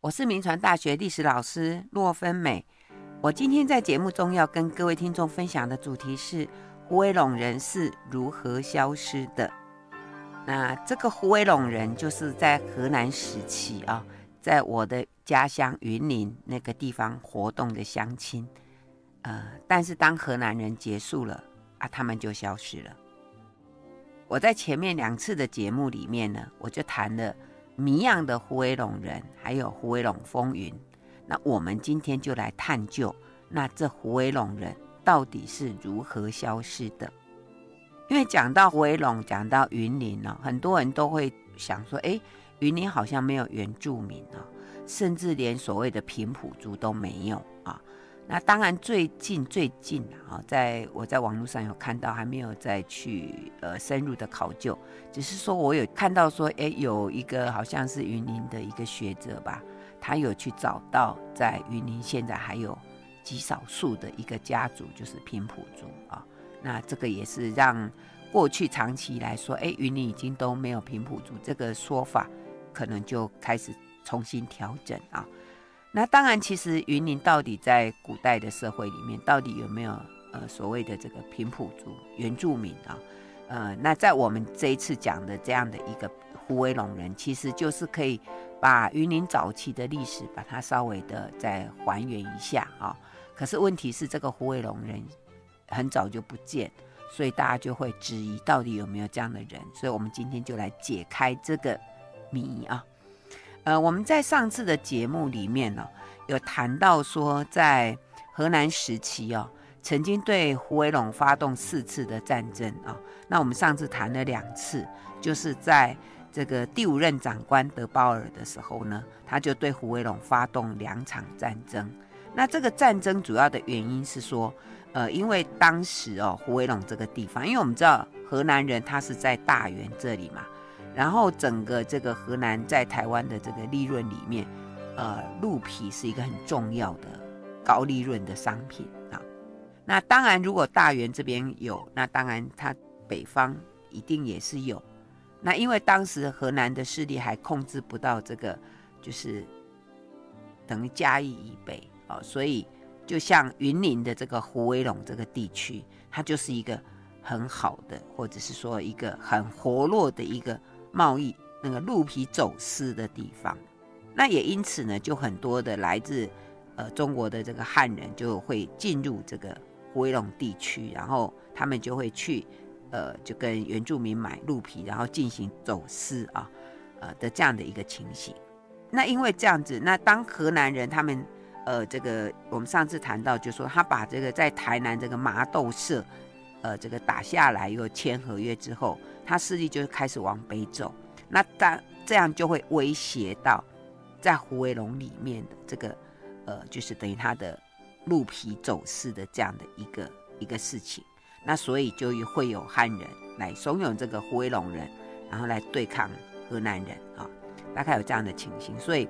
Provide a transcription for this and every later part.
我是民传大学历史老师骆芬美。我今天在节目中要跟各位听众分享的主题是虎尾陇人是如何消失的。那这个虎尾陇人就是在河南时期啊，在我的家乡云林那个地方活动的乡亲。呃，但是当河南人结束了啊，他们就消失了。我在前面两次的节目里面呢，我就谈了。谜样的虎尾陇人，还有虎尾陇风云，那我们今天就来探究，那这虎尾陇人到底是如何消失的？因为讲到虎尾陇，讲到云林哦，很多人都会想说，哎，云林好像没有原住民哦，甚至连所谓的平埔族都没有。那当然，最近最近啊，在我在网络上有看到，还没有再去呃深入的考究，只是说我有看到说，哎，有一个好像是云林的一个学者吧，他有去找到在云林现在还有极少数的一个家族，就是平埔族啊。那这个也是让过去长期来说，哎，云林已经都没有平埔族这个说法，可能就开始重新调整啊。那当然，其实云林到底在古代的社会里面，到底有没有呃所谓的这个平埔族原住民啊？呃，那在我们这一次讲的这样的一个胡威龙人，其实就是可以把云林早期的历史把它稍微的再还原一下啊。可是问题是，这个胡威龙人很早就不见，所以大家就会质疑到底有没有这样的人。所以我们今天就来解开这个谜啊。呃，我们在上次的节目里面呢、哦，有谈到说，在河南时期哦，曾经对虎尾陇发动四次的战争啊、哦。那我们上次谈了两次，就是在这个第五任长官德包尔的时候呢，他就对虎尾陇发动两场战争。那这个战争主要的原因是说，呃，因为当时哦，虎尾陇这个地方，因为我们知道河南人他是在大原这里嘛。然后整个这个荷兰在台湾的这个利润里面，呃，鹿皮是一个很重要的高利润的商品啊。那当然，如果大员这边有，那当然它北方一定也是有。那因为当时河南的势力还控制不到这个，就是等于嘉义以北啊，所以就像云林的这个虎尾陇这个地区，它就是一个很好的，或者是说一个很活络的一个。贸易那个鹿皮走私的地方，那也因此呢，就很多的来自呃中国的这个汉人就会进入这个虎尾陇地区，然后他们就会去呃就跟原住民买鹿皮，然后进行走私啊呃的这样的一个情形。那因为这样子，那当荷兰人他们呃这个我们上次谈到，就说他把这个在台南这个麻豆社。呃，这个打下来又签合约之后，他势力就开始往北走。那当这样就会威胁到在胡威龙里面的这个呃，就是等于他的鹿皮走私的这样的一个一个事情。那所以就会有汉人来怂恿这个胡威龙人，然后来对抗河南人啊、哦，大概有这样的情形。所以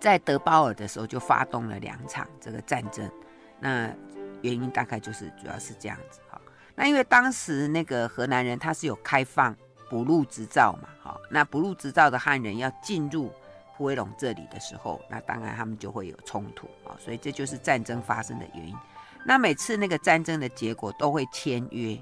在德包尔的时候就发动了两场这个战争。那原因大概就是主要是这样子哈，那因为当时那个荷兰人他是有开放补录执照嘛，哈，那补录执照的汉人要进入虎尾陇这里的时候，那当然他们就会有冲突啊，所以这就是战争发生的原因。那每次那个战争的结果都会签约，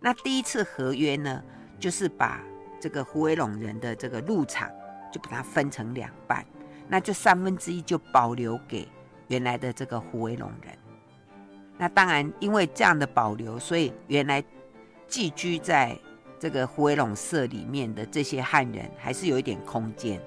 那第一次合约呢，就是把这个胡威龙人的这个鹿场就把它分成两半，那就三分之一就保留给原来的这个胡威龙人。那当然，因为这样的保留，所以原来寄居在这个虎尾陇社里面的这些汉人还是有一点空间。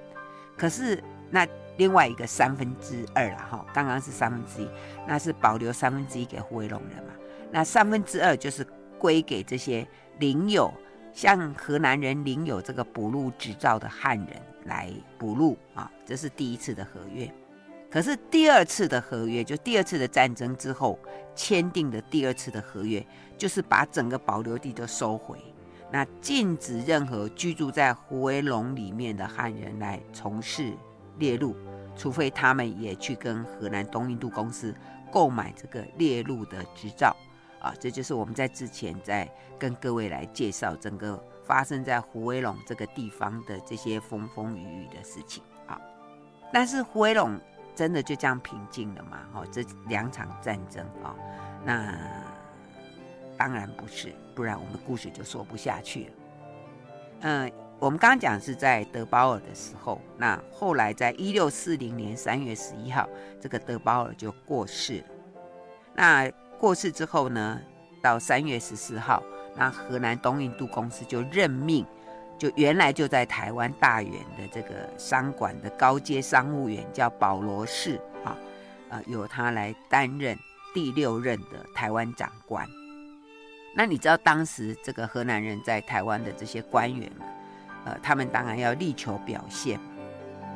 可是那另外一个三分之二了哈，刚刚是三分之一，那是保留三分之一给虎尾陇人嘛？那三分之二就是归给这些领有像荷兰人领有这个补录执照的汉人来补录啊，这是第一次的合约。可是第二次的合约，就第二次的战争之后签订的第二次的合约，就是把整个保留地都收回，那禁止任何居住在胡威龙里面的汉人来从事猎鹿，除非他们也去跟荷兰东印度公司购买这个猎鹿的执照啊。这就是我们在之前在跟各位来介绍整个发生在胡威龙这个地方的这些风风雨雨的事情啊。但是胡维龙真的就这样平静了吗？哦，这两场战争啊，那当然不是，不然我们的故事就说不下去了。嗯，我们刚刚讲是在德保尔的时候，那后来在一六四零年三月十一号，这个德保尔就过世了。那过世之后呢，到三月十四号，那荷兰东印度公司就任命。就原来就在台湾大员的这个商馆的高阶商务员叫保罗士啊，呃，由他来担任第六任的台湾长官。那你知道当时这个荷兰人在台湾的这些官员，呃，他们当然要力求表现，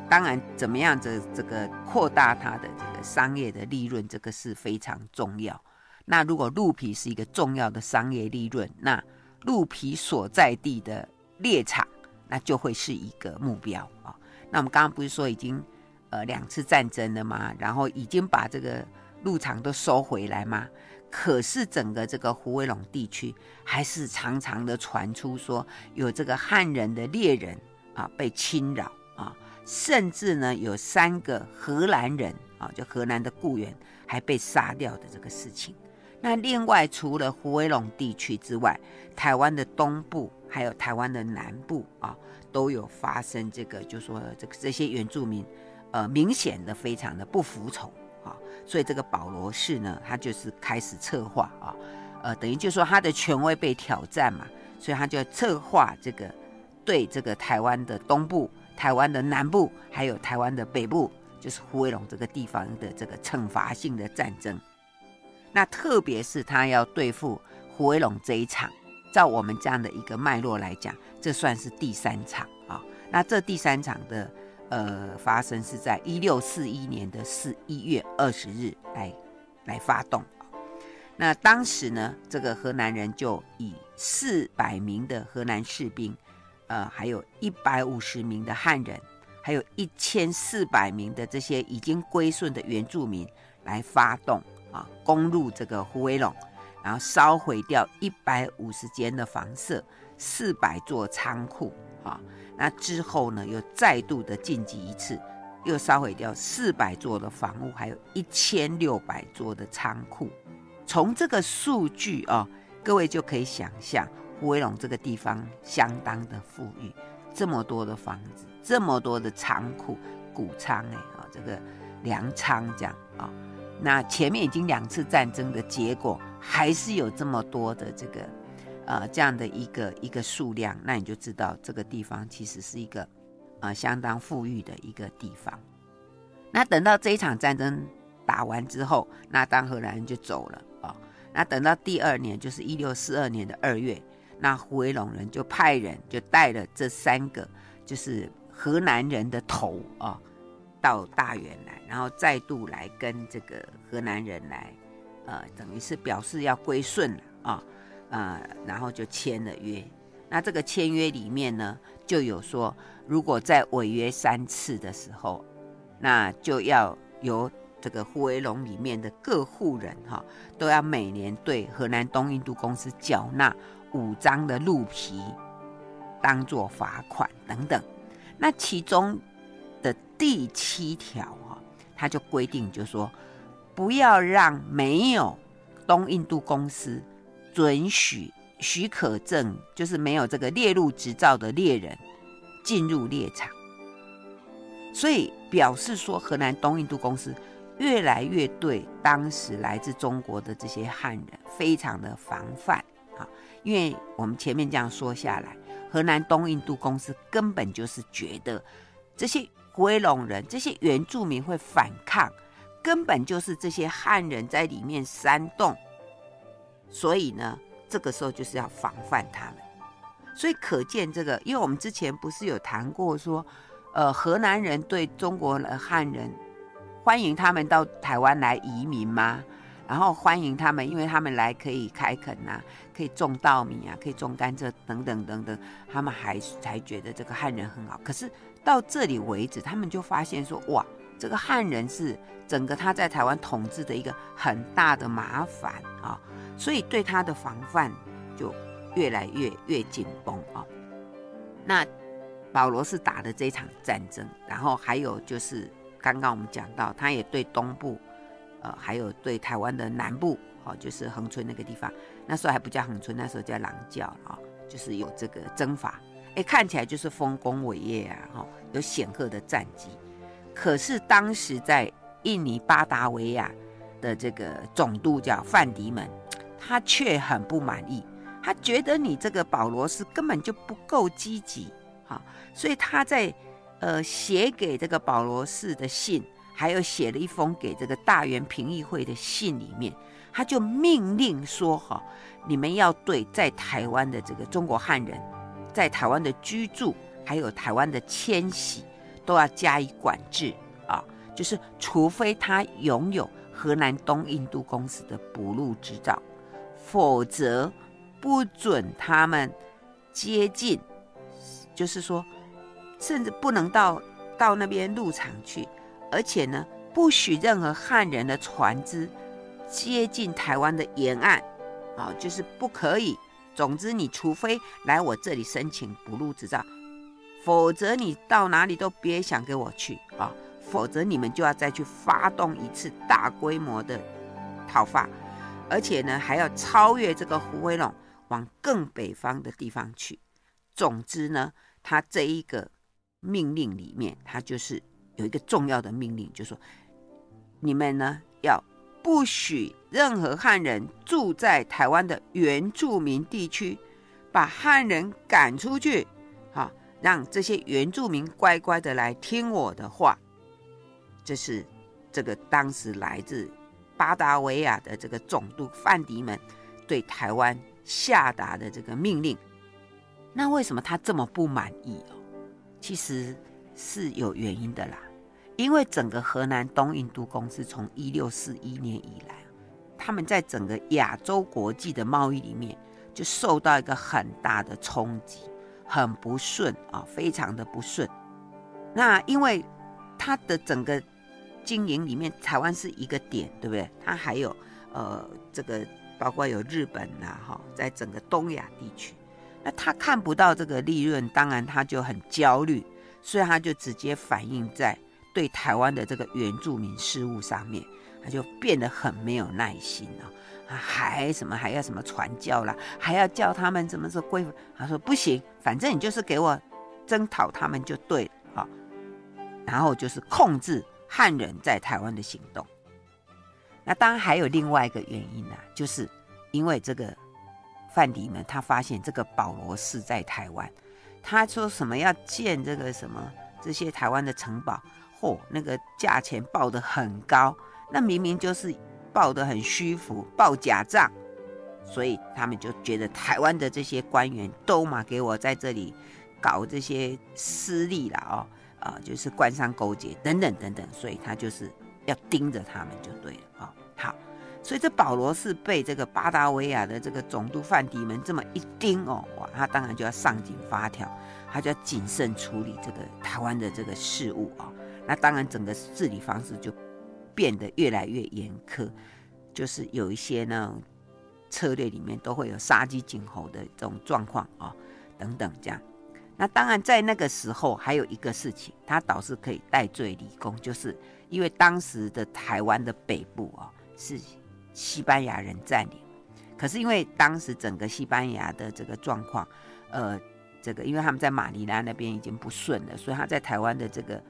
当然怎么样这这个扩大他的这个商业的利润，这个是非常重要。那如果鹿皮是一个重要的商业利润，那鹿皮所在地的。猎场，那就会是一个目标啊、那我们刚刚不是说已经呃两次战争了吗？然后已经把这个鹿场都收回来吗？可是整个这个虎尾陇地区还是常常的传出说有这个汉人的猎人啊被侵扰啊，甚至呢有三个荷兰人啊，就荷兰的雇员还被杀掉的这个事情。那另外除了胡威龙地区之外，台湾的东部。还有台湾的南部啊，都有发生这个，就说这个这些原住民，呃，明显的非常的不服从啊，所以这个保罗氏呢，他就是开始策划啊，呃，等于就说他的权威被挑战嘛，所以他就策划这个对这个台湾的东部、台湾的南部，还有台湾的北部，就是胡威龙这个地方的这个惩罚性的战争。那特别是他要对付虎尾陇这一场。照我们这样的一个脉络来讲，这算是第三场啊。那这第三场的呃发生是在一六四一年的四一月二十日来来发动。那当时呢，这个荷兰人就以四百名的荷兰士兵，呃，还有一百五十名的汉人，还有一千四百名的这些已经归顺的原住民来发动啊，攻入这个胡威龙。然后烧毁掉一百五十间的房舍，四百座仓库啊。那之后呢，又再度的进击一次，又烧毁掉四百座的房屋，还有一千六百座的仓库。从这个数据啊，各位就可以想象，胡威龙这个地方相当的富裕，这么多的房子，这么多的仓库、谷仓哎啊，这个粮仓这样啊。那前面已经两次战争的结果。还是有这么多的这个，呃，这样的一个一个数量，那你就知道这个地方其实是一个，呃，相当富裕的一个地方。那等到这一场战争打完之后，那当荷兰人就走了啊、那等到第二年，就是一六四二年的二月，那虎尾陇人就派人就带了这三个就是荷兰人的头啊、到大原来，然后再度来跟这个河南人来。呃，等于是表示要归顺了啊，呃，然后就签了约。那这个签约里面呢，就有说，如果在违约三次的时候，那就要由这个虎尾陇里面的各户人哈，都要每年对河南东印度公司缴纳五张的鹿皮，当做罚款等等。那其中第七条哈，他就规定，就说。不要让没有东印度公司准许许可证，就是没有这个猎鹿执照的猎人进入猎场。所以表示说，荷兰东印度公司越来越对当时来自中国的这些汉人非常的防范啊。因为我们前面这样说下来，荷兰东印度公司根本就是觉得这些虎尾陇人、这些原住民会反抗。根本就是这些汉人在里面煽动，所以呢，这个时候就是要防范他们。所以可见这个，因为我们之前不是有谈过说，呃，河南人对中国的汉人欢迎他们到台湾来移民吗？然后欢迎他们，因为他们来可以开垦啊，可以种稻米啊，可以种甘蔗等等等等，他们还才觉得这个汉人很好。可是到这里为止，他们就发现说，哇。这个汉人是整个他在台湾统治的一个很大的麻烦啊，所以对他的防范就越来越越紧绷啊。那保罗是打的这场战争，然后还有就是刚刚我们讲到，他也对东部，呃，还有对台湾的南部，哦，就是恒春那个地方，那时候还不叫恒春，那时候叫狼教啊，哦，就是有这个征伐，哎，看起来就是丰功伟业啊，哈，有显赫的战绩。可是当时在印尼巴达维亚的这个总督叫范迪门，他却很不满意，他觉得你这个保罗斯根本就不够积极，哈，所以他在。呃，写给这个保罗士的信，还有写了一封给这个大元评议会的信里面，他就命令说：哈，你们要对在台湾的这个中国汉人，在台湾的居住，还有台湾的迁徙，都要加以管制啊！就是除非他拥有荷兰东印度公司的补录执照，否则不准他们接近。就是说。甚至不能到到那边入场去，而且呢，不许任何汉人的船只接近台湾的沿岸，啊，就是不可以。总之，你除非来我这里申请补录执照，否则你到哪里都别想给我去啊！否则你们就要再去发动一次大规模的讨伐，而且呢，还要超越这个胡威龙，往更北方的地方去。总之呢，他这一个。命令里面，他就是有一个重要的命令，就说你们呢要不许任何汉人住在台湾的原住民地区，把汉人赶出去，好，让这些原住民乖乖的来听我的话。这是这个当时来自巴达维亚的这个总督范迪门对台湾下达的这个命令。那为什么他这么不满意哦？其实是有原因的啦，因为整个河南东印度公司从一六四一年以来，他们在整个亚洲国际的贸易里面就受到一个很大的冲击，很不顺啊，非常的不顺。那因为它的整个经营里面，台湾是一个点，对不对？它还有呃这个包括有日本呐，哈，在整个东亚地区。那他看不到这个利润，当然他就很焦虑，所以他就直接反映在对台湾的这个原住民事务上面，他就变得很没有耐心了，还什么还要什么传教啦，还要教他们怎么说归？他说不行，反正你就是给我征讨他们就对了，然后就是控制汉人在台湾的行动。那当然还有另外一个原因呢，就是因为这个。范迪呢他发现这个保罗是在台湾，他说什么要建这个什么这些台湾的城堡，那个价钱报得很高，那明明就是报得很虚浮，报假账，所以他们就觉得台湾的这些官员都嘛给我在这里搞这些私利了哦，啊，就是官商勾结等等等等，所以他就是要盯着他们就对了啊，好。所以这保罗是被这个巴达维亚的这个总督范迪门这么一盯哦，哇，他当然就要上紧发条，他就要谨慎处理这个台湾的这个事务啊。那当然整个治理方式就变得越来越严苛，就是有一些呢策略里面都会有杀鸡儆猴的这种状况啊，等等这样。那当然在那个时候还有一个事情，他倒是可以戴罪立功，就是因为当时的台湾的北部啊是。西班牙人占领，可是因为当时整个西班牙的这个状况，呃，这个因为他们在马尼拉那边已经不顺了，所以他在台湾的这个，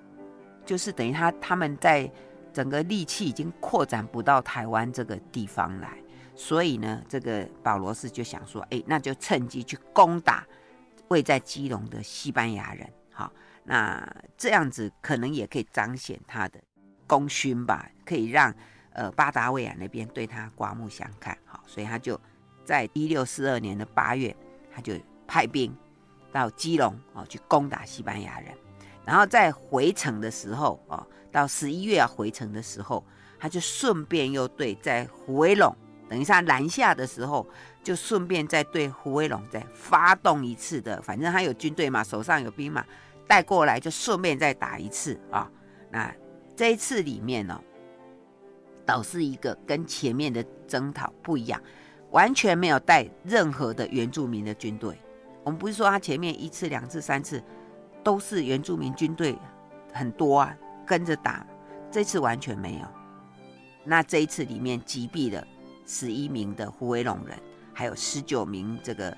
就是等于他他们在整个力气已经扩展不到台湾这个地方来，所以呢，这个保罗斯就想说，哎，那就趁机去攻打位在基隆的西班牙人，好，那这样子可能也可以彰显他的功勋吧，可以让。呃，巴达维亚那边对他刮目相看，好，所以他就在一六四二年的八月，他就派兵到基隆哦去攻打西班牙人，然后在回程的时候哦，到十一月要回程的时候，他就顺便又对在虎尾陇，等一下南下的时候，就顺便再对虎尾陇再发动一次的，反正他有军队嘛，手上有兵马带过来，就顺便再打一次啊、那这一次里面呢、哦？倒是一个跟前面的征讨不一样，完全没有带任何的原住民的军队。我们不是说他前面一次、两次、三次都是原住民军队很多啊，跟着打。这次完全没有。那这一次里面击毙了十一名的胡威龙人，还有十九名这个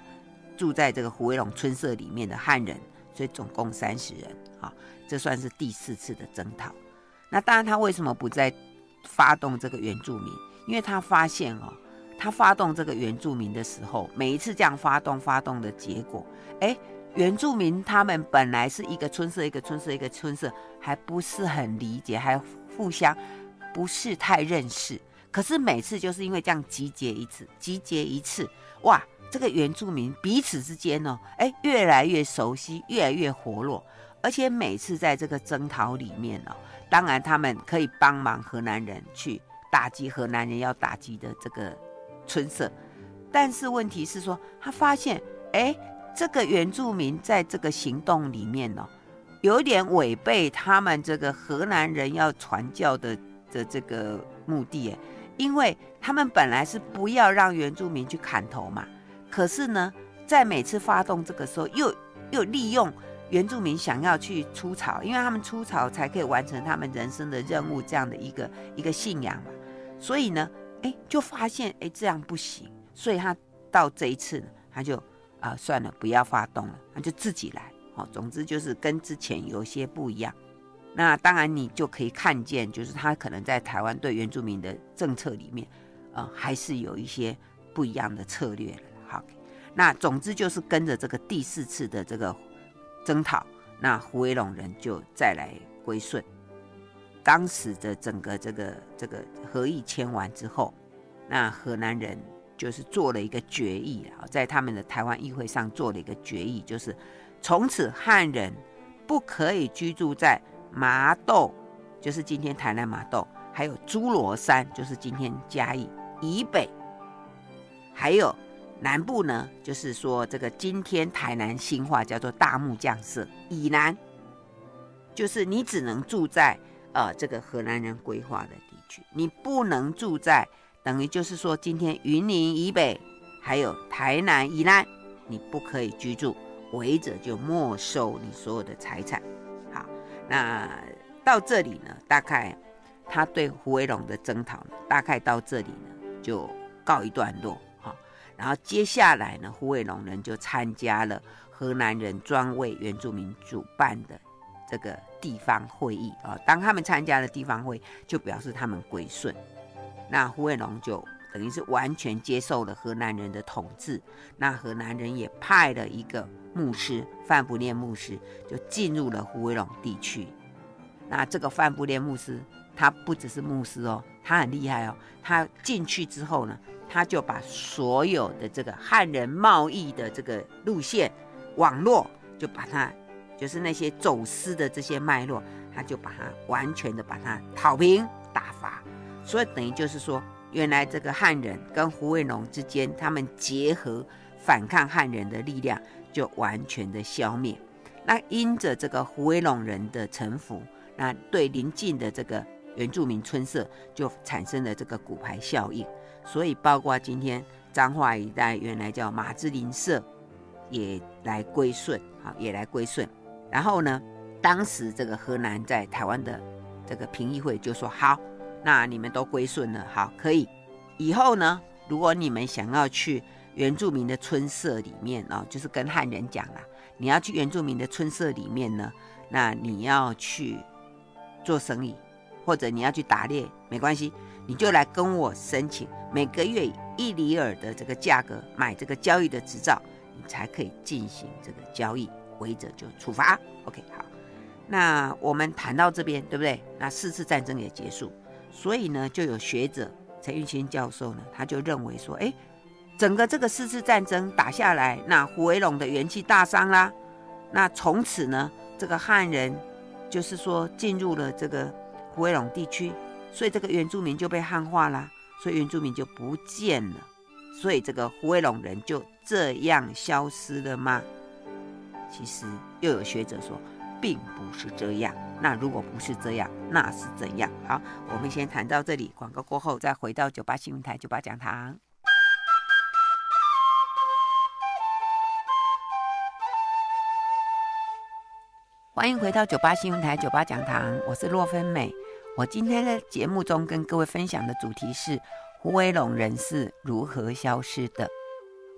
住在这个胡威龙村社里面的汉人，所以总共三十人。啊，这算是第四次的征讨。那当然，他为什么不再发动这个原住民？因为他发现哦，他发动这个原住民的时候，每一次这样发动发动的结果，哎，原住民他们本来是一个村社一个村社一个村社，还不是很理解，还互相。不是太认识，可是每次就是因为这样集结一次，集结一次，哇，这个原住民彼此之间呢，哎，越来越熟悉，越来越活络，而且每次在这个征讨里面呢，当然他们可以帮忙河南人去打击河南人要打击的这个村社，但是问题是说，他发现，哎，这个原住民在这个行动里面呢，有点违背他们这个荷兰人要传教的。的这个目的，因为他们本来是不要让原住民去砍头嘛，可是呢，在每次发动这个时候，又又利用原住民想要去出草，因为他们出草才可以完成他们人生的任务，这样的一个一个信仰嘛，所以呢，哎，就发现哎这样不行，所以他到这一次，他就啊、算了，不要发动了，那就自己来，哦，总之就是跟之前有些不一样。那当然，你就可以看见，就是他可能在台湾对原住民的政策里面，呃，还是有一些不一样的策略了。好，那总之就是跟着这个第四次的这个征讨，那虎尾龙人就再来归顺。当时的整个这个这个合议签完之后，那荷兰人就是做了一个决议啊，在他们的台湾议会上做了一个决议，就是从此汉人不可以居住在。麻豆就是今天台南麻豆，还有诸罗山就是今天嘉义以北，还有南部呢，就是说这个今天台南新化叫做大木匠社以南，就是你只能住在呃这个荷兰人规划的地区，你不能住在等于就是说今天云林以北，还有台南以南，你不可以居住，违者就没收你所有的财产。好那到这里呢，大概他对虎尾崁的征讨，大概到这里呢就告一段落好。然后接下来呢，虎尾崁人就参加了荷兰人专为原住民主办的这个地方会议啊。当他们参加了地方会，就表示他们归顺。那虎尾崁就等于是完全接受了河南人的统治。那河南人也派了一个。牧师范不念牧师就进入了虎尾崁地区。那这个范不念牧师，他不只是牧师哦，他很厉害哦。他进去之后呢，他就把所有的这个汉人贸易的这个路线网络，就把它就是那些走私的这些脉络，他就把它完全的把它讨平打伐。所以等于就是说，原来这个汉人跟虎尾崁之间，他们结合反抗汉人的力量。就完全的消灭。那因着这个虎尾崁人的臣服，那对邻近的这个原住民村社就产生了这个骨牌效应。所以包括今天彰化一带原来叫马志林社，也来归顺，啊，也来归顺。然后呢，当时这个荷兰在台湾的这个评议会就说：好，那你们都归顺了，好，可以。以后呢，如果你们想要去。原住民的村社里面哦，就是跟汉人讲啦，你要去原住民的村社里面呢，那你要去做生意，或者你要去打猎，没关系，你就来跟我申请每个月一里尔的这个价格买这个交易的执照，你才可以进行这个交易，违者就处罚。OK，好，那我们谈到这边，对不对？那四次战争也结束，所以呢，就有学者陈玉清教授呢，他就认为说，哎。整个这个四次战争打下来，那虎尾崁的元气大伤啦。那从此呢，这个汉人就是说进入了这个虎尾崁地区，所以这个原住民就被汉化啦，所以原住民就不见了。所以这个虎尾崁人就这样消失了吗？其实又有学者说，并不是这样。那如果不是这样，那是怎样？好，我们先谈到这里，广告过后再回到九八新闻台九八讲堂。欢迎回到九八新闻台九八讲堂，我是洛芬美。我今天的节目中跟各位分享的主题是虎尾陇人是如何消失的。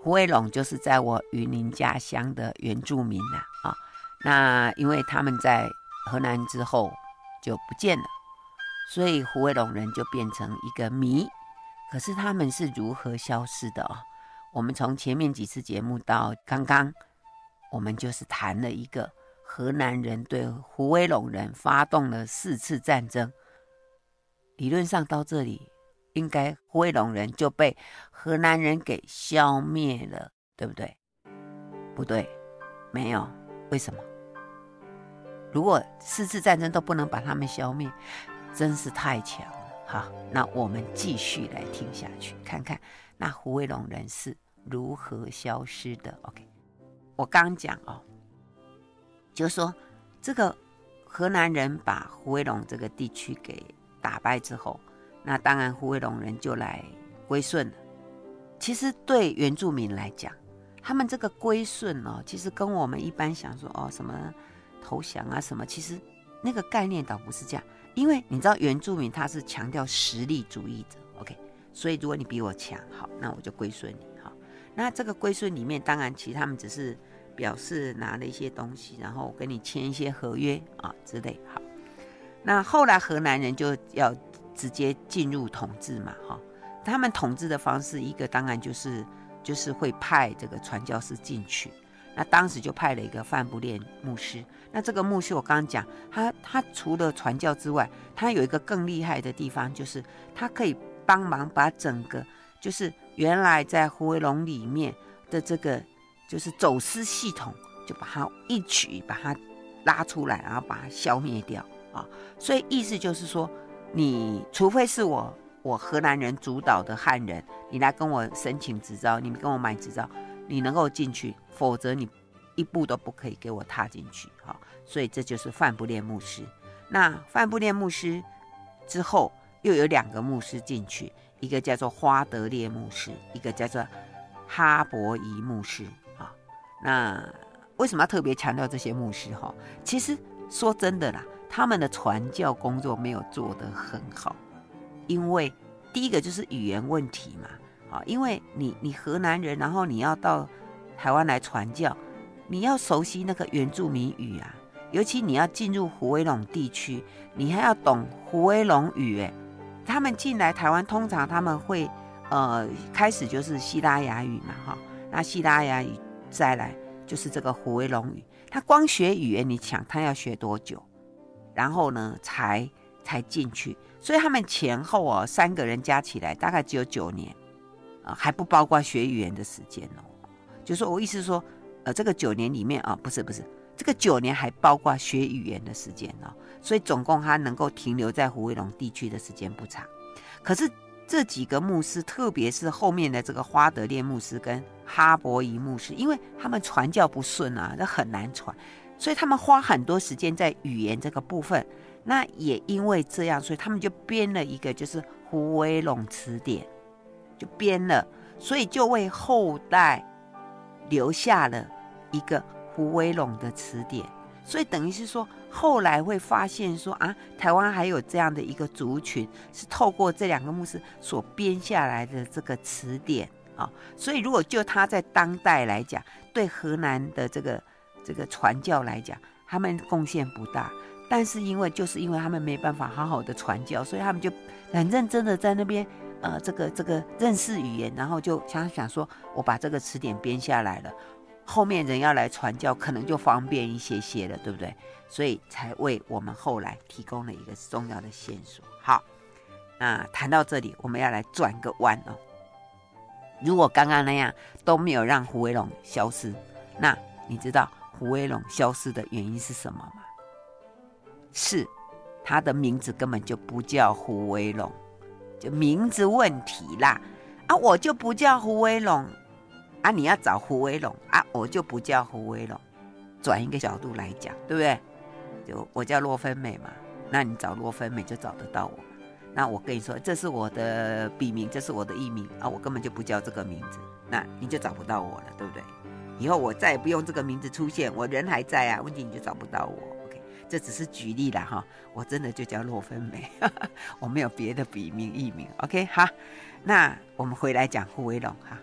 虎尾陇就是在我云林家乡的原住民呐啊，那因为他们在河南之后就不见了，所以胡威龙人就变成一个谜。可是他们是如何消失的哦？我们从前面几次节目到刚刚，我们就是谈了一个河南人对胡威龙人发动了四次战争。理论上到这里，应该胡威龙人就被河南人给消灭了，对不对？不对，没有。为什么？如果四次战争都不能把他们消灭，真是太强了。好，那我们继续来听下去，看看。那虎尾陇人是如何消失的？OK，我刚讲哦，就说这个河南人把虎尾陇这个地区给打败之后，那当然虎尾陇人就来归顺了。其实对原住民来讲，他们这个归顺哦，其实跟我们一般想说哦什么投降啊什么，其实那个概念倒不是这样，因为你知道原住民他是强调实力主义者，OK？。所以，如果你比我强，好，那我就归顺你，好。那这个归顺里面，当然，其实他们只是表示拿了一些东西，然后我跟你签一些合约啊之类，好。那后来河南人就要直接进入统治嘛，哈。他们统治的方式，一个当然就是就是会派这个传教士进去。那当时就派了一个范不恋牧师。那这个牧师，我刚刚讲，他他除了传教之外，他有一个更厉害的地方，就是他可以。帮忙把整个就是原来在虎尾陇里面的这个就是走私系统，就把它一举把它拉出来，然后把它消灭掉啊！所以意思就是说，你除非是我我河南人主导的汉人，你来跟我申请执照，你们跟我买执照，你能够进去，否则你一步都不可以给我踏进去。哈，所以这就是范布列牧师。那范布列牧师之后。又有两个牧师进去，一个叫做花德烈牧师，一个叫做哈伯夷牧师啊。那为什么要特别强调这些牧师？哈，其实说真的啦，他们的传教工作没有做得很好，因为第一个就是语言问题嘛。啊，因为你你河南人，然后你要到台湾来传教，你要熟悉那个原住民语啊，尤其你要进入虎尾龙地区，你还要懂虎尾龙语哎。他们进来台湾，通常他们会，呃，开始就是西拉雅语嘛，哈，那西拉雅语再来就是这个虎尾龙语。他光学语言，你想他要学多久？然后呢，才才进去。所以他们前后哦，三个人加起来大概只有九年，啊，还不包括学语言的时间哦。就说我意思是说，呃，这个九年里面啊，不是不是，这个九年还包括学语言的时间哦。所以总共他能够停留在虎尾陇地区的时间不长，可是这几个牧师，特别是后面的这个花德烈牧师跟哈伯夷牧师，因为他们传教不顺啊，那很难传，所以他们花很多时间在语言这个部分。那也因为这样，所以他们就编了一个就是虎尾陇词典，就编了，所以就为后代留下了一个胡威龙的词典。所以等于是说。后来会发现说啊，台湾还有这样的一个族群，是透过这两个牧师所编下来的这个词典啊。所以如果就他在当代来讲，对河南的这个这个传教来讲，他们贡献不大。但是因为就是因为他们没办法好好的传教，所以他们就很认真的在那边呃这个这个认识语言，然后就想想说，我把这个词典编下来了。后面人要来传教，可能就方便一些些了，对不对？所以才为我们后来提供了一个重要的线索。好，那谈到这里，我们要来转个弯哦。如果刚刚那样都没有让胡威龙消失，那你知道胡威龙消失的原因是什么吗？是他的名字根本就不叫胡威龙，就名字问题啦。啊，我就不叫胡威龙。啊，你要找胡威龙啊，我就不叫胡威龙。转一个角度来讲，对不对？就我叫洛芬美嘛，那你找洛芬美就找得到我。那我跟你说，这是我的笔名，这是我的艺名啊，我根本就不叫这个名字，那你就找不到我了，对不对？以后我再也不用这个名字出现，我人还在啊，问题你就找不到我。这只是举例啦哈，我真的就叫洛芬美，我没有别的笔名艺名。OK，好，那我们回来讲胡威龙哈，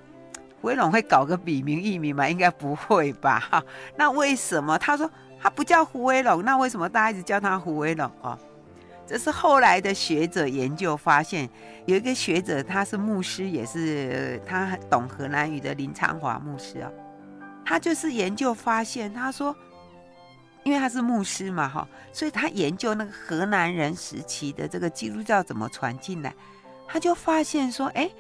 胡威龙会搞个笔名艺名吗？应该不会吧？哈，那为什么他说他不叫胡威龙？那为什么大家一直叫他胡威龙啊？这是后来的学者研究发现，有一个学者他是牧师，也是他懂荷兰语的林昌华牧师啊，他就是研究发现，他说。因为他是牧师嘛，哈，所以他研究那个荷兰人时期的这个基督教怎么传进来，他就发现说，哎，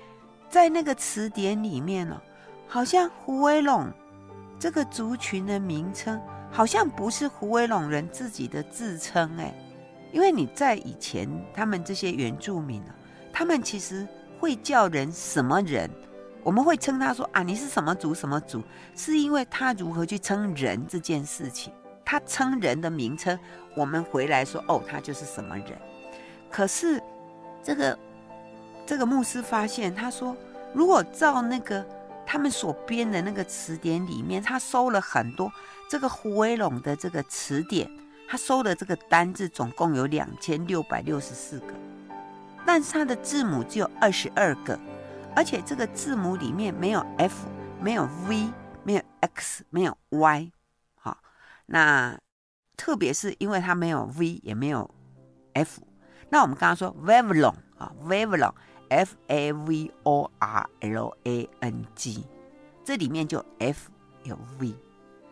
在那个词典里面呢，好像胡威龙这个族群的名称，好像不是胡威龙人自己的自称，哎，因为你在以前他们这些原住民啊，他们其实会叫人什么人，我们会称他说啊，你是什么族什么族，是因为他如何去称人这件事情。他称人的名称，我们回来说哦，他就是什么人。可是这个这个牧师发现，他说，如果照那个他们所编的那个词典里面，他收了很多这个胡威龙的这个词典，他收的这个单字总共有两千六百六十四个，但是他的字母只有二十二个，而且这个字母里面没有 F，没有 V，没有 X，没有 Y。那特别是因为它没有 V 也没有 F，那我们刚刚说 Vavolong 啊，Vavolong，F A V O R L A N G，这里面就 F 有 V，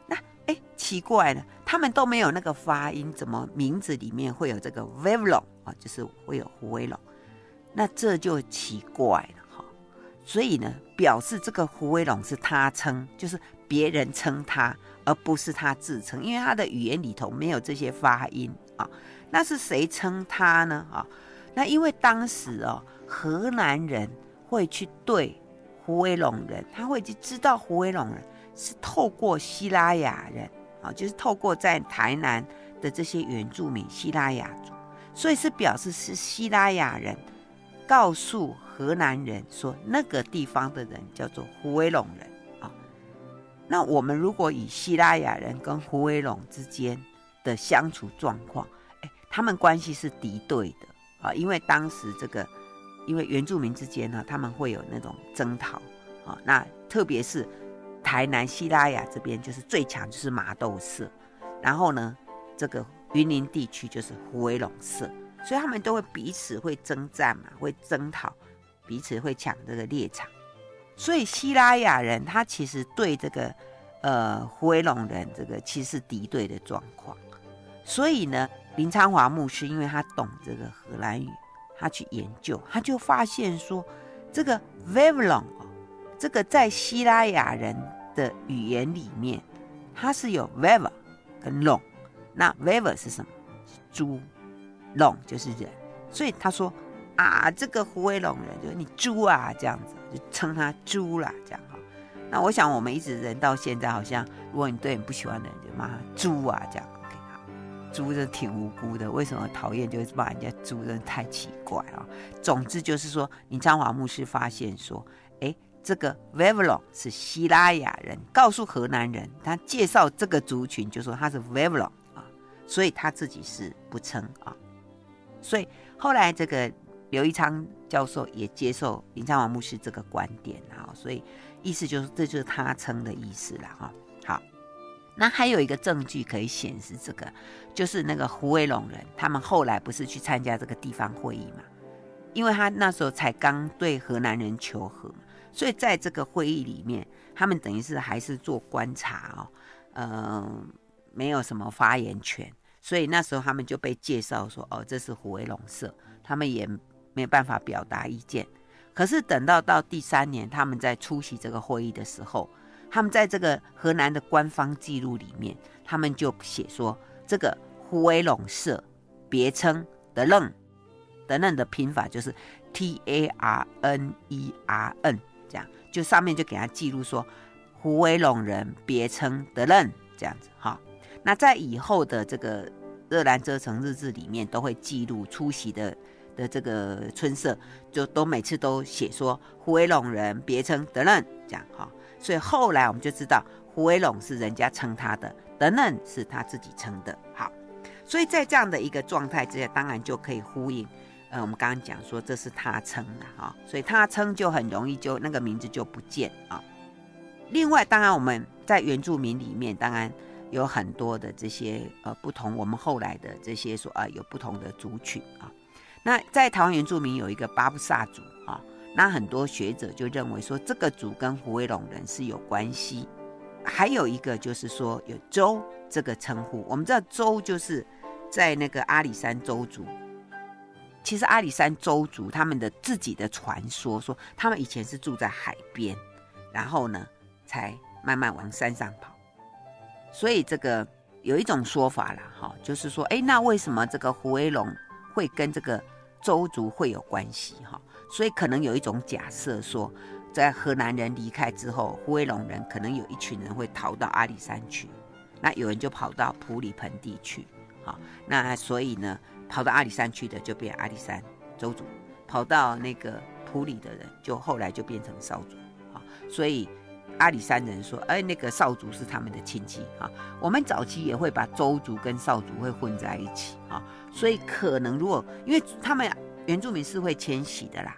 那哎奇怪了，他们都没有那个发音，怎么名字里面会有这个 Vavolong 啊？就是会有胡威龙，那这就奇怪了哈。所以呢，表示这个胡威龙是他称，就是别人称他。而不是他自称，因为他的语言里头没有这些发音啊。那是谁称他呢？啊，那因为当时哦，荷兰人会去对胡威龙人，他会去知道胡威龙人是透过西拉雅人啊，就是透过在台南的这些原住民西拉雅族，所以是表示是西拉雅人告诉荷兰人说，那个地方的人叫做胡威龙人。那我们如果以西拉雅人跟胡惟龙之间的相处状况，哎，他们关系是敌对的啊，因为当时这个，因为原住民之间呢，他们会有那种征讨啊，那特别是台南西拉雅这边就是最强就是麻豆社，然后呢，这个云林地区就是胡惟龙社，所以他们都会彼此会征战嘛，会征讨，彼此会抢这个猎场。所以希拉雅人他其实对这个，呃，胡惟龙人这个其实是敌对的状况。所以呢，林昌华牧师因为他懂这个荷兰语，他去研究，他就发现说，这个 Vavolong 这个在希拉雅人的语言里面，它是有 Vav 跟 Long。那 Vav 是什么？是猪，Long 就是人。所以他说啊，这个胡惟龙人就是你猪啊，这样子。就称他猪啦，这样哈。那我想我们一直人到现在，好像如果你对你不喜欢的人，就骂他猪啊，这样 OK 好。猪是挺无辜的，为什么讨厌就是骂人家猪？真的太奇怪啊。总之就是说，林昌华牧师发现说，哎，这个 Vavolong 是希拉雅人告诉荷兰人，他介绍这个族群就说他是 Vavolong 啊，所以他自己是不称啊。所以后来这个。刘一昌教授也接受林昌华牧师这个观点啊，所以意思就是这就是他称的意思了哈。好，那还有一个证据可以显示这个，就是那个胡惟龙人，他们后来不是去参加这个地方会议嘛？因为他那时候才刚对荷兰人求和，所以在这个会议里面，他们等于是还是做观察哦，嗯、呃，没有什么发言权，所以那时候他们就被介绍说，哦，这是胡惟龙社，他们也。没办法表达意见，可是等到到第三年，他们在出席这个会议的时候，他们在这个荷兰的官方记录里面，他们就写说，这个胡惟龙社别称德楞，德楞的拼法就是 T A R N E R N，这样就上面就给他记录说，胡惟龙人别称德楞这样子哈。那在以后的这个热兰遮城日志里面，都会记录出席的。的这个村社就都每次都写说胡惟龙人别称德楞这样哈，所以后来我们就知道胡惟龙是人家称他的，德楞是他自己称的。好，所以在这样的一个状态之下，当然就可以呼应，呃，我们刚刚讲说这是他称了哈，所以他称就很容易就那个名字就不见啊。另外，当然我们在原住民里面，当然有很多的这些呃不同，我们后来的这些说啊有不同的族群啊。那在台湾原住民有一个巴布萨族啊，那很多学者就认为说这个族跟胡威龙人是有关系。还有一个就是说有州这个称呼，我们知道州就是在那个阿里山邹族。其实阿里山邹族他们的自己的传说说，他们以前是住在海边，然后呢才慢慢往山上跑。所以这个有一种说法啦，哈，就是说，哎，那为什么这个胡威龙会跟这个周族会有关系？哈，所以可能有一种假设说。在荷兰人离开之后，胡威龙人可能有一群人会逃到阿里山去，那有人就跑到埔里盆地去，好，那所以呢，跑到阿里山去的就变阿里山周族，跑到那个埔里的人就后来就变成邵族，啊，所以阿里山人说，哎，那个少族是他们的亲戚，啊，我们早期也会把周族跟少族会混在一起，啊，所以可能如果因为他们原住民是会迁徙的啦。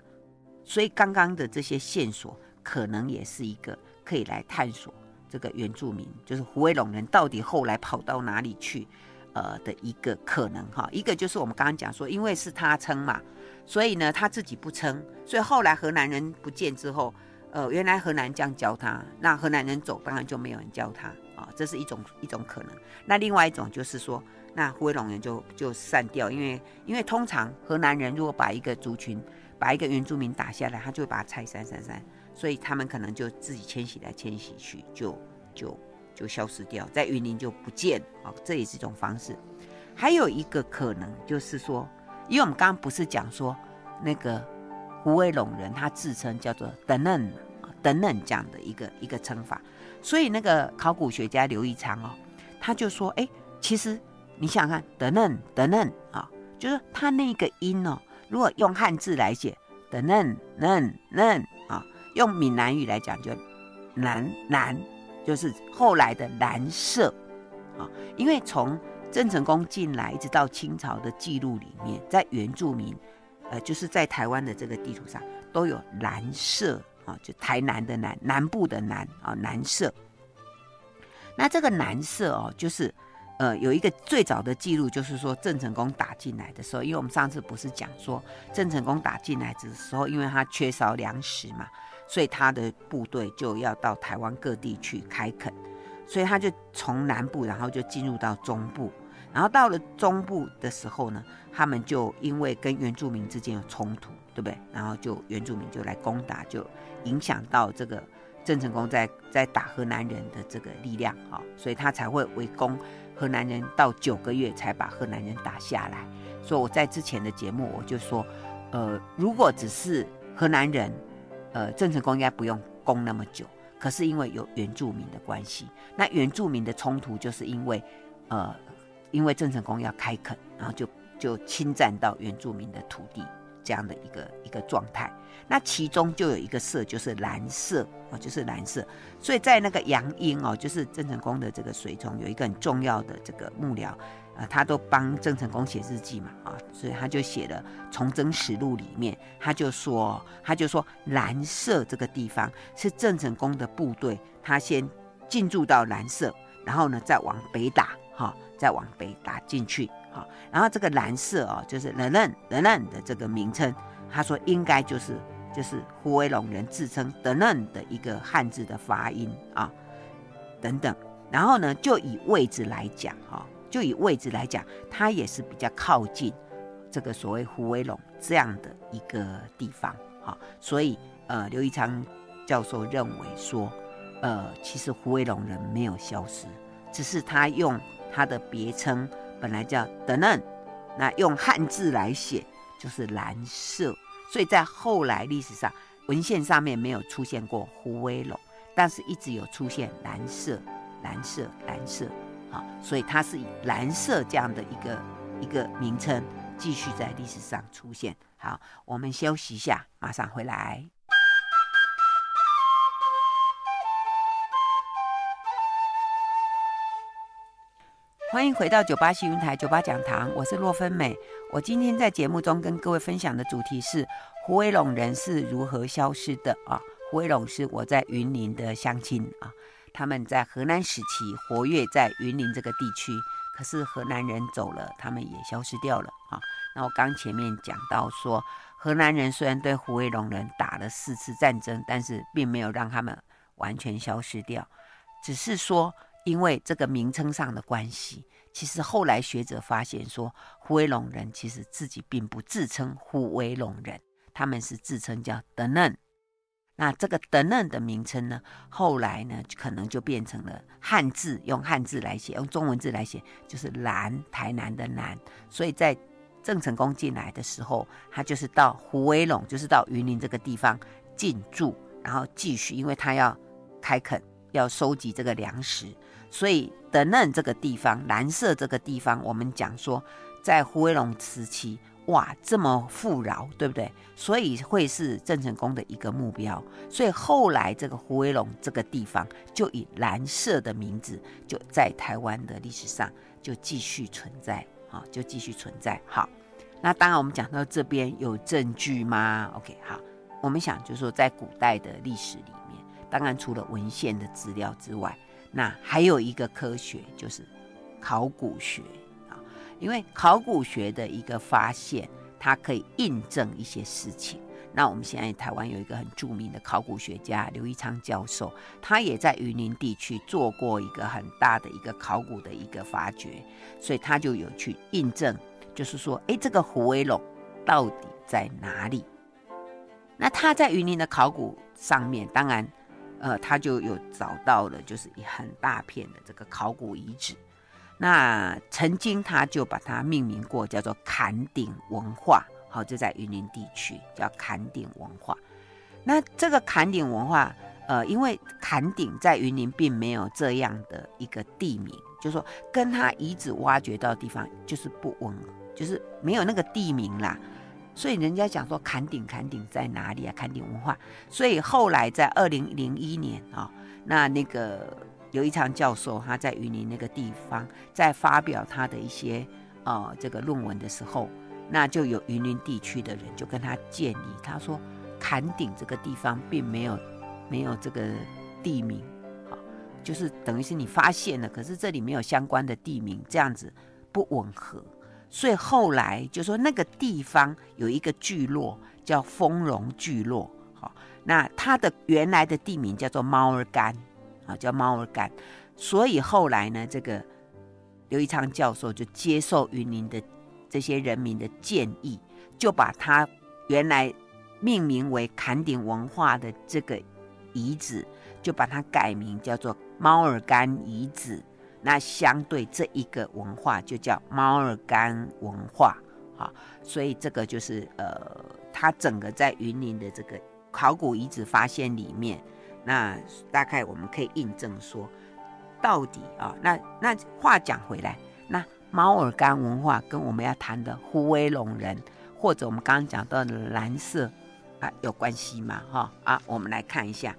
所以刚刚的这些线索，可能也是一个可以来探索这个原住民，就是胡威龙人到底后来跑到哪里去，呃的一个可能哈。一个就是我们刚刚讲说，因为是他称嘛，所以呢他自己不称，所以后来荷兰人不见之后，呃原来河南这样教他，那河南人走，当然就没有人教他啊，这是一种一种可能。那另外一种就是说，那胡威龙人就就散掉，因为因为通常河南人如果把一个族群把一个原住民打下来，他就会把它拆散散散，所以他们可能就自己迁徙来迁徙去，就就就消失掉，在云林就不见啊，这也是一种方式。还有一个可能就是说，因为我们刚刚不是讲说那个胡威龙人他自称叫做德嫩啊等嫩这样的一个一个称法，所以那个考古学家刘一昌哦，他就说，哎，其实你想想看等嫩等嫩啊，就是他那个音哦。如果用汉字来写等嫩嫩嫩啊，用闽南语来讲就蓝蓝，就是后来的蓝色啊。因为从郑成功进来一直到清朝的记录里面，在原住民，呃，就是在台湾的这个地图上都有蓝色啊，就台南的南南部的南啊南社。那这个蓝色哦，就是。呃，有一个最早的记录，就是说郑成功打进来的时候，因为我们上次不是讲说郑成功打进来的时候，因为他缺少粮食嘛，所以他的部队就要到台湾各地去开垦，所以他就从南部，然后就进入到中部，然后到了中部的时候呢，他们就因为跟原住民之间有冲突，对不对？然后就原住民就来攻打，就影响到这个郑成功在在打荷兰人的这个力量啊，所以他才会围攻。荷兰人到九个月才把荷兰人打下来，所以我在之前的节目我就说，呃，如果只是荷兰人，呃，郑成功应该不用攻那么久。可是因为有原住民的关系，那原住民的冲突就是因为，呃，因为郑成功要开垦，然后就就侵占到原住民的土地。这样的一个一个状态，那其中就有一个色，就是蓝色哦，就是蓝色。所以在那个杨英哦，就是郑成功的这个随从，有一个很重要的这个幕僚，呃，他都帮郑成功写日记嘛啊，所以他就写了《崇祯实录》里面，他就说，他就说蓝色这个地方是郑成功的部队，他先进驻到蓝色，然后呢再往北打哈，再往北打进去。好然后这个蓝色哦，就是“人嫩人嫩”的这个名称，他说应该就是就是胡威龙人自称“的嫩”的一个汉字的发音啊，等等。然后呢，就以位置来讲哈，就以位置来讲，它也是比较靠近这个所谓胡威龙这样的一个地方哈。所以呃，刘一昌教授认为说，呃，其实胡威龙人没有消失，只是他用他的别称。本来叫德嫩，那用汉字来写就是蓝色，所以在后来历史上文献上面没有出现过胡威龙，但是一直有出现蓝色、蓝色、蓝色，啊，所以它是以蓝色这样的一个一个名称继续在历史上出现。好，我们休息一下，马上回来。欢迎回到九八新闻台九八讲堂，我是洛芬美。我今天在节目中跟各位分享的主题是胡威龙人是如何消失的啊？胡威龙是我在云林的乡亲啊，他们在河南时期活跃在云林这个地区，可是河南人走了，他们也消失掉了啊。那我刚前面讲到说，河南人虽然对胡威龙人打了四次战争，但是并没有让他们完全消失掉，只是说。因为这个名称上的关系，其实后来学者发现说，虎尾龙人其实自己并不自称虎尾龙人，他们是自称叫德嫩。那这个德嫩的名称呢，后来呢可能就变成了汉字，用汉字来写，用中文字来写，就是南，台南的南。所以在郑成功进来的时候，他就是到虎尾龙，就是到云林这个地方进驻，然后继续，因为他要开垦，要收集这个粮食。所以德嫩这个地方，兰社这个地方，我们讲说，在胡惟庸时期，哇，这么富饶，对不对？所以会是郑成功的一个目标。所以后来这个胡惟庸这个地方，就以兰社的名字，就在台湾的历史上就继续存在，好，就继续存在。好，那当然我们讲到这边有证据吗？OK，好，我们想就是说，在古代的历史里面，当然除了文献的资料之外，那还有一个科学就是考古学啊，因为考古学的一个发现，它可以印证一些事情。那我们现在台湾有一个很著名的考古学家刘一昌教授，他也在云林地区做过一个很大的一个考古的一个发掘，所以他就有去印证，就是说，哎，这个虎尾龙到底在哪里？那他在云林的考古上面，当然。呃，他就有找到了，就是一很大片的这个考古遗址。那曾经他就把它命名过，叫做坎顶文化，好，就在云林地区叫坎顶文化。那这个坎顶文化，呃，因为坎顶在云林并没有这样的一个地名，就是说跟他遗址挖掘到的地方就是不稳，就是没有那个地名啦。所以人家讲说坎顶，坎顶在哪里啊？坎顶文化。所以后来在二零零一年啊、哦，那那个刘一昌教授他在云林那个地方在发表他的一些呃这个论文的时候，那就有云林地区的人就跟他建议，他说坎顶这个地方并没有没有这个地名，好，就是等于是你发现了，可是这里没有相关的地名，这样子不吻合。所以后来就说那个地方有一个聚落叫丰荣聚落，好，那它的原来的地名叫做猫儿干，啊，叫猫儿干。所以后来呢，这个刘一昌教授就接受云林的这些人民的建议，就把它原来命名为坎顶文化的这个遗址，就把它改名叫做猫儿干遗址。那相对这一个文化就叫猫儿干文化，好，所以这个就是呃，它整个在云林的这个考古遗址发现里面，那大概我们可以印证说，到底啊，那那话讲回来，那猫儿干文化跟我们要谈的虎威龙人，或者我们刚刚讲到的蓝色啊有关系吗？哈啊，我们来看一下，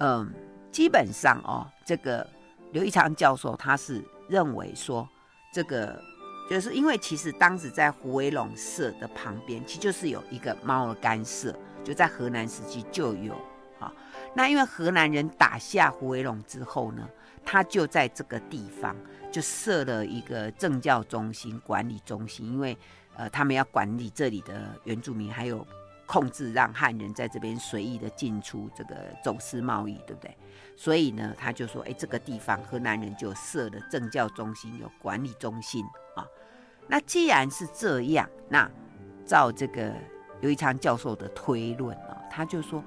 嗯，基本上哦，这个。刘一昌教授他是认为说，这个就是因为其实当时在胡伟龙社的旁边，其实就是有一个猫儿干社，就在荷兰时期就有啊。那因为荷兰人打下胡伟龙之后呢，他就在这个地方就设了一个政教中心、管理中心，因为呃他们要管理这里的原住民，还有控制让汉人在这边随意的进出这个走私贸易，对不对？所以呢，他就说：“哎，这个地方河南人就设了政教中心，有管理中心啊。那既然是这样，那照这个刘一昌教授的推论啊，他就说：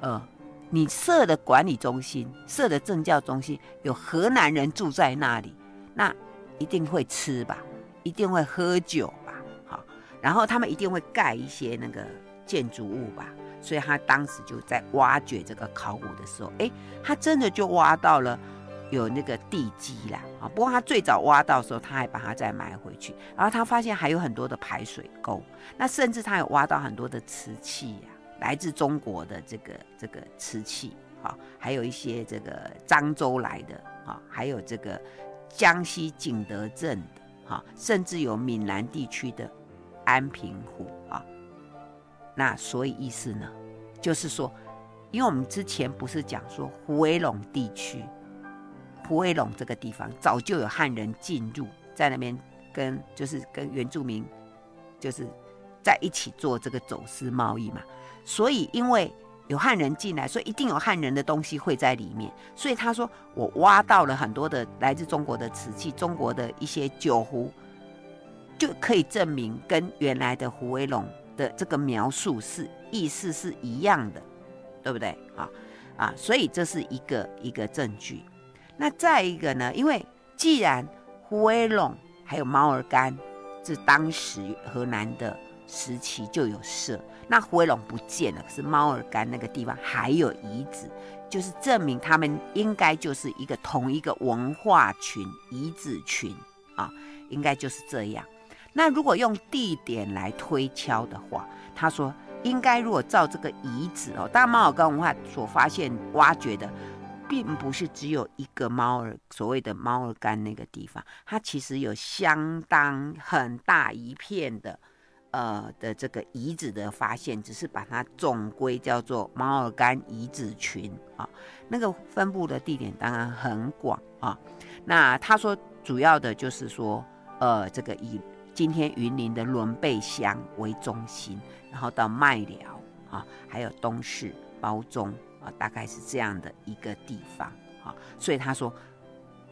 呃，你设的管理中心，设的政教中心，有河南人住在那里，那一定会吃吧，一定会喝酒吧，好，然后他们一定会盖一些那个建筑物吧。”所以他当时就在挖掘这个考古的时候，哎，他真的就挖到了有那个地基啦啊！不过他最早挖到的时候，他还把它再埋回去，然后他发现还有很多的排水沟，那甚至他有挖到很多的瓷器呀，来自中国的这个这个瓷器啊，还有一些这个漳州来的啊，还有这个江西景德镇的，哈，甚至有闽南地区的安平湖。那所以意思呢，就是说，因为我们之前不是讲说虎尾陇地区，虎尾陇这个地方早就有汉人进入，在那边跟就是跟原住民就是在一起做这个走私贸易嘛，所以因为。有汉人进来，所以一定有汉人的东西会在里面。所以他说，我挖到了很多的来自中国的瓷器，中国的一些酒壶，就可以证明跟原来的胡威龙的这个描述是意思是一样的，对不对？啊啊，所以这是一个一个证据。那再一个呢？因为既然虎尾陇还有猫儿干是当时河南的时期就有设。那虎尾陇不见了，可是猫儿干那个地方还有遗址，就是证明他们应该就是一个同一个文化群遗址群啊，应该就是这样。那如果用地点来推敲的话，他说应该如果照这个遗址哦，当然猫耳干文化所发现挖掘的，并不是只有一个猫耳所谓的猫耳干那个地方，它其实有相当很大一片的。呃的这个遗址的发现，只是把它总归叫做猫耳干遗址群啊，那个分布的地点当然很广啊。那他说主要的就是说，呃，这个以今天云林的仑背乡为中心，然后到麦寮啊，还有东势、褒忠啊，大概是这样的一个地方啊。所以他说，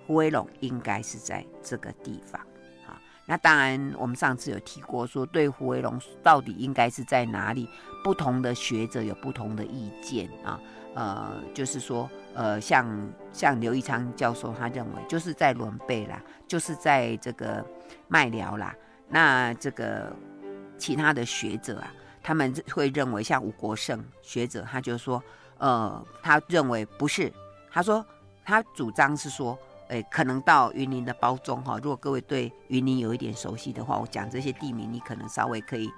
胡威龙应该是在这个地方啊。那当然，我们上次有提过，说对胡威龙到底应该是在哪里？不同的学者有不同的意见啊。呃，就是说，呃，像像刘一昌教授他认为就是在仑背啦，就是在这个麦寮啦。那这个其他的学者啊，他们会认为像吴国胜学者，他就说，呃，他认为不是，他说他主张是说。诶，可能到云林的包中哈，如果各位对云林有一点熟悉的话，我讲这些地名，你可能稍微可以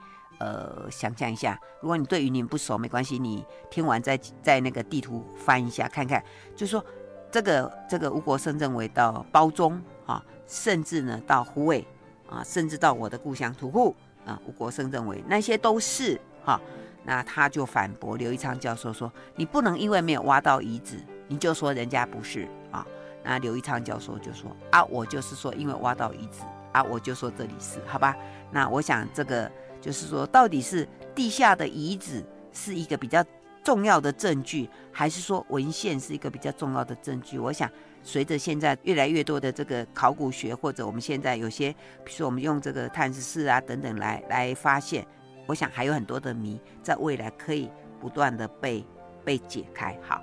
呃想象一下。如果你对云林不熟，没关系，你听完再在那个地图翻一下看看，就是说这个这个吴国胜认为到包中啊，甚至呢到湖尾啊，甚至到我的故乡土库啊，吴国生认为那些都是哈，那他就反驳刘一昌教授说，你不能因为没有挖到遗址，你就说人家不是啊。那刘一昌教授就说啊，我就是说，因为挖到遗址啊，我就说这里是好吧。那我想这个就是说，到底是地下的遗址是一个比较重要的证据，还是说文献是一个比较重要的证据？我想，随着现在越来越多的这个考古学，或者我们现在有些，比如说我们用这个碳十四啊等等来来发现，我想还有很多的谜，在未来可以不断的被被解开。好。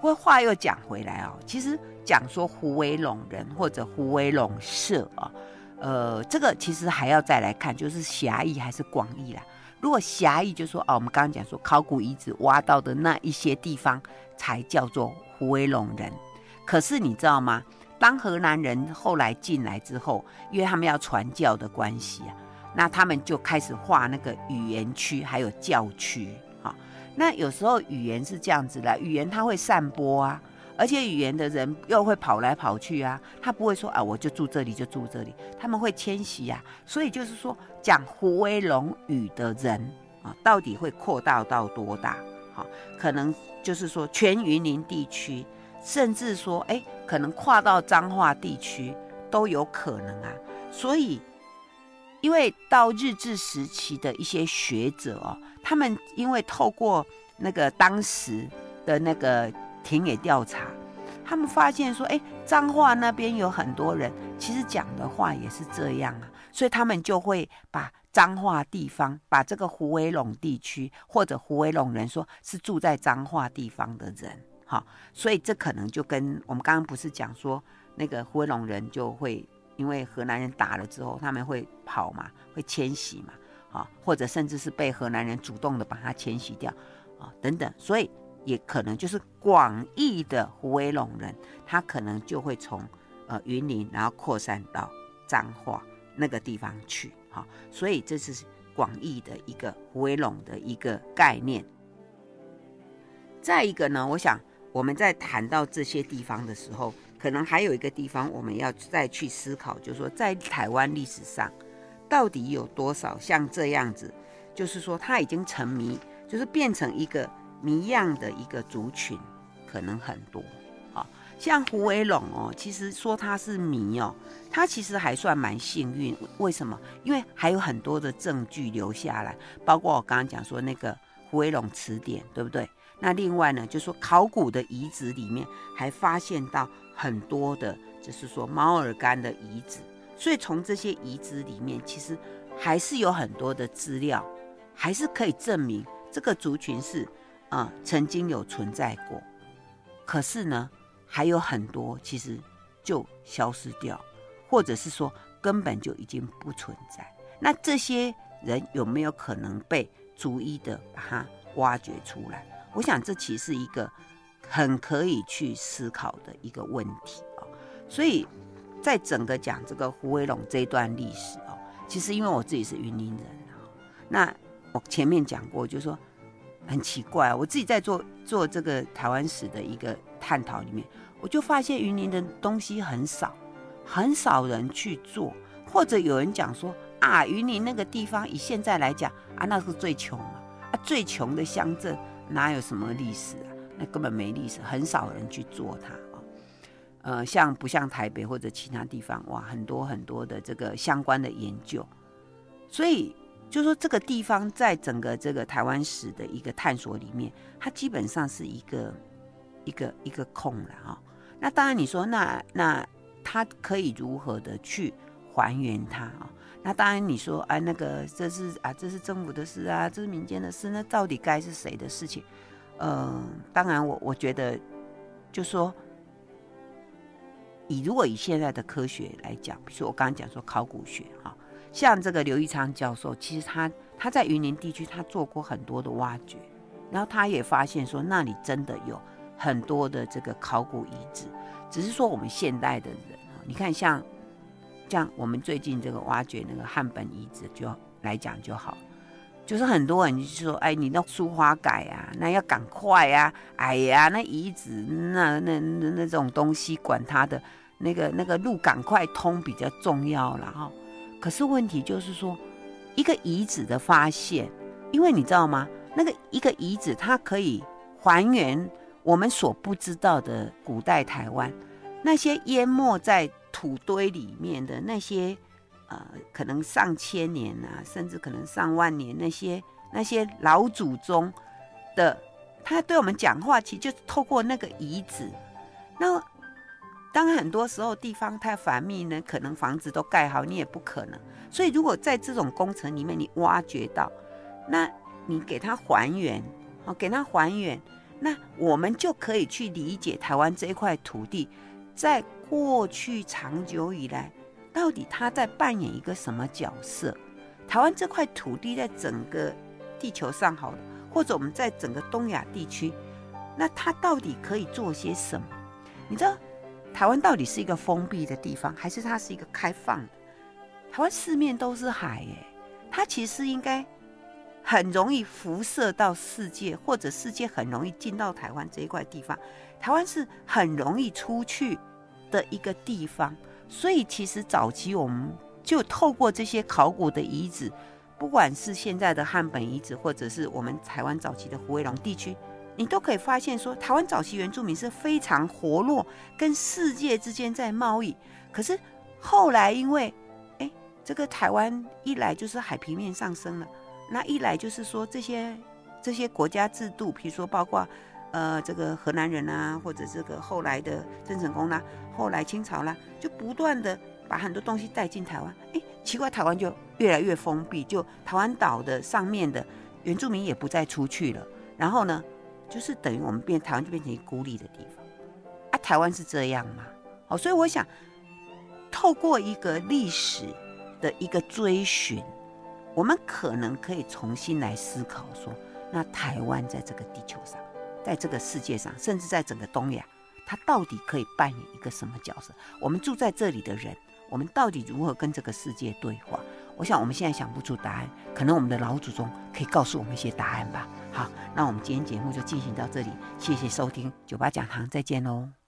不过话又讲回来哦，其实讲说虎尾陇人或者虎尾陇社啊，呃，这个其实还要再来看，就是狭义还是广义啦。如果狭义，就说哦，我们刚刚讲说考古遗址挖到的那一些地方才叫做虎尾陇人。可是你知道吗？当荷兰人后来进来之后，因为他们要传教的关系啊，那他们就开始划那个语言区还有教区。哈那有时候语言是这样子的，语言它会散播啊，而且语言的人又会跑来跑去啊，他不会说啊，我就住这里就住这里，他们会迁徙啊，所以就是说讲胡威龙语的人啊，到底会扩大到多大？好，可能就是说全云林地区，甚至说哎，可能跨到彰化地区都有可能啊，所以。因为到日治时期的一些学者哦，他们因为透过那个当时的那个田野调查，他们发现说，哎，彰化那边有很多人，其实讲的话也是这样啊，所以他们就会把彰化地方，把这个虎尾陇地区或者虎尾陇人说是住在彰化地方的人，好，所以这可能就跟我们刚刚不是讲说那个虎尾陇人就会。因为河南人打了之后，他们会跑嘛，会迁徙嘛，啊，或者甚至是被河南人主动的把它迁徙掉，啊，等等，所以也可能就是广义的虎尾陇人，他可能就会从呃云林，然后扩散到彰化那个地方去，哈，所以这是广义的一个虎尾陇的一个概念。再一个呢，我想我们在谈到这些地方的时候，可能还有一个地方我们要再去思考，就是说在台湾历史上，到底有多少像这样子，就是说他已经沉迷，就是变成一个谜样的一个族群，可能很多啊。像胡维龙哦，其实说他是谜哦，他其实还算蛮幸运。为什么？因为还有很多的证据留下来，包括我刚刚讲说那个胡维龙词典，对不对？那另外呢，就是说考古的遗址里面还发现到很多的，就是说猫耳干的遗址。所以从这些遗址里面，其实还是有很多的资料，还是可以证明这个族群是啊、曾经有存在过。可是呢，还有很多其实就消失掉，或者是说根本就已经不存在。那这些人有没有可能被逐一的把它挖掘出来？我想这其实是一个很可以去思考的一个问题哦。所以在整个讲这个虎尾陇这一段历史哦，其实因为我自己是云林人啊，那我前面讲过，就是说很奇怪，我自己在做做这个台湾史的一个探讨里面。我就发现云林的东西很少，很少人去做，或者有人讲说啊，云林那个地方以现在来讲啊，那是最穷啊，最穷的乡镇哪有什么历史啊？那根本没历史，很少人去做它啊。呃，像不像台北或者其他地方哇，很多很多的这个相关的研究，所以就说这个地方在整个这个台湾史的一个探索里面，它基本上是一个。一个一个空了啊，那当然你说那那它可以如何的去还原它啊？那当然你说哎，那个这是啊，这是政府的事啊，这是民间的事，那到底该是谁的事情？呃，当然我我觉得就说以如果以现在的科学来讲，比如说我刚刚讲说考古学啊，像这个刘玉昌教授，其实他他在云林地区他做过很多的挖掘，然后他也发现说那里真的有。很多的这个考古遗址，只是说我们现代的人啊，你看像像我们最近这个挖掘那个汉本遗址就来讲就好，就是很多人就说，哎，你那苏花改啊，那要赶快啊，哎呀，那遗址那那那那种东西，管它的那个那个路赶快通比较重要了哈。可是问题就是说，一个遗址的发现，因为你知道吗？那个一个遗址它可以还原。我们所不知道的古代台湾，那些淹没在土堆里面的那些，呃，可能上千年啊，甚至可能上万年那些那些老祖宗的，他对我们讲话，其实就是透过那个遗址。那当然很多时候地方太繁密呢，可能房子都盖好，你也不可能。所以如果在这种工程里面你挖掘到，那你给它还原，哦，给它还原。那我们就可以去理解台湾这一块土地，在过去长久以来，到底它在扮演一个什么角色？台湾这块土地在整个地球上，好了，或者我们在整个东亚地区，那它到底可以做些什么？你知道，台湾到底是一个封闭的地方，还是它是一个开放的？台湾四面都是海，哎，它其实应该。很容易辐射到世界，或者世界很容易进到台湾这一块地方。台湾是很容易出去的一个地方，所以其实早期我们就透过这些考古的遗址，不管是现在的汉本遗址，或者是我们台湾早期的胡威龙地区，你都可以发现说，台湾早期原住民是非常活络，跟世界之间在贸易。可是后来因为，哎，这个台湾一来就是海平面上升了。那一来就是说这些这些国家制度，比如说包括呃这个荷兰人啊，或者这个后来的郑成功啦，后来清朝啦，就不断的把很多东西带进台湾。哎，奇怪，台湾就越来越封闭，就台湾岛的上面的原住民也不再出去了。然后呢，就是等于我们变台湾就变成一孤立的地方。啊，台湾是这样吗？好，所以我想透过一个历史的一个追寻。我们可能可以重新来思考说，那台湾在这个地球上，在这个世界上，甚至在整个东亚，它到底可以扮演一个什么角色？我们住在这里的人，我们到底如何跟这个世界对话？我想我们现在想不出答案，可能我们的老祖宗可以告诉我们一些答案吧。好，那我们今天节目就进行到这里，谢谢收听酒吧讲堂，再见喽。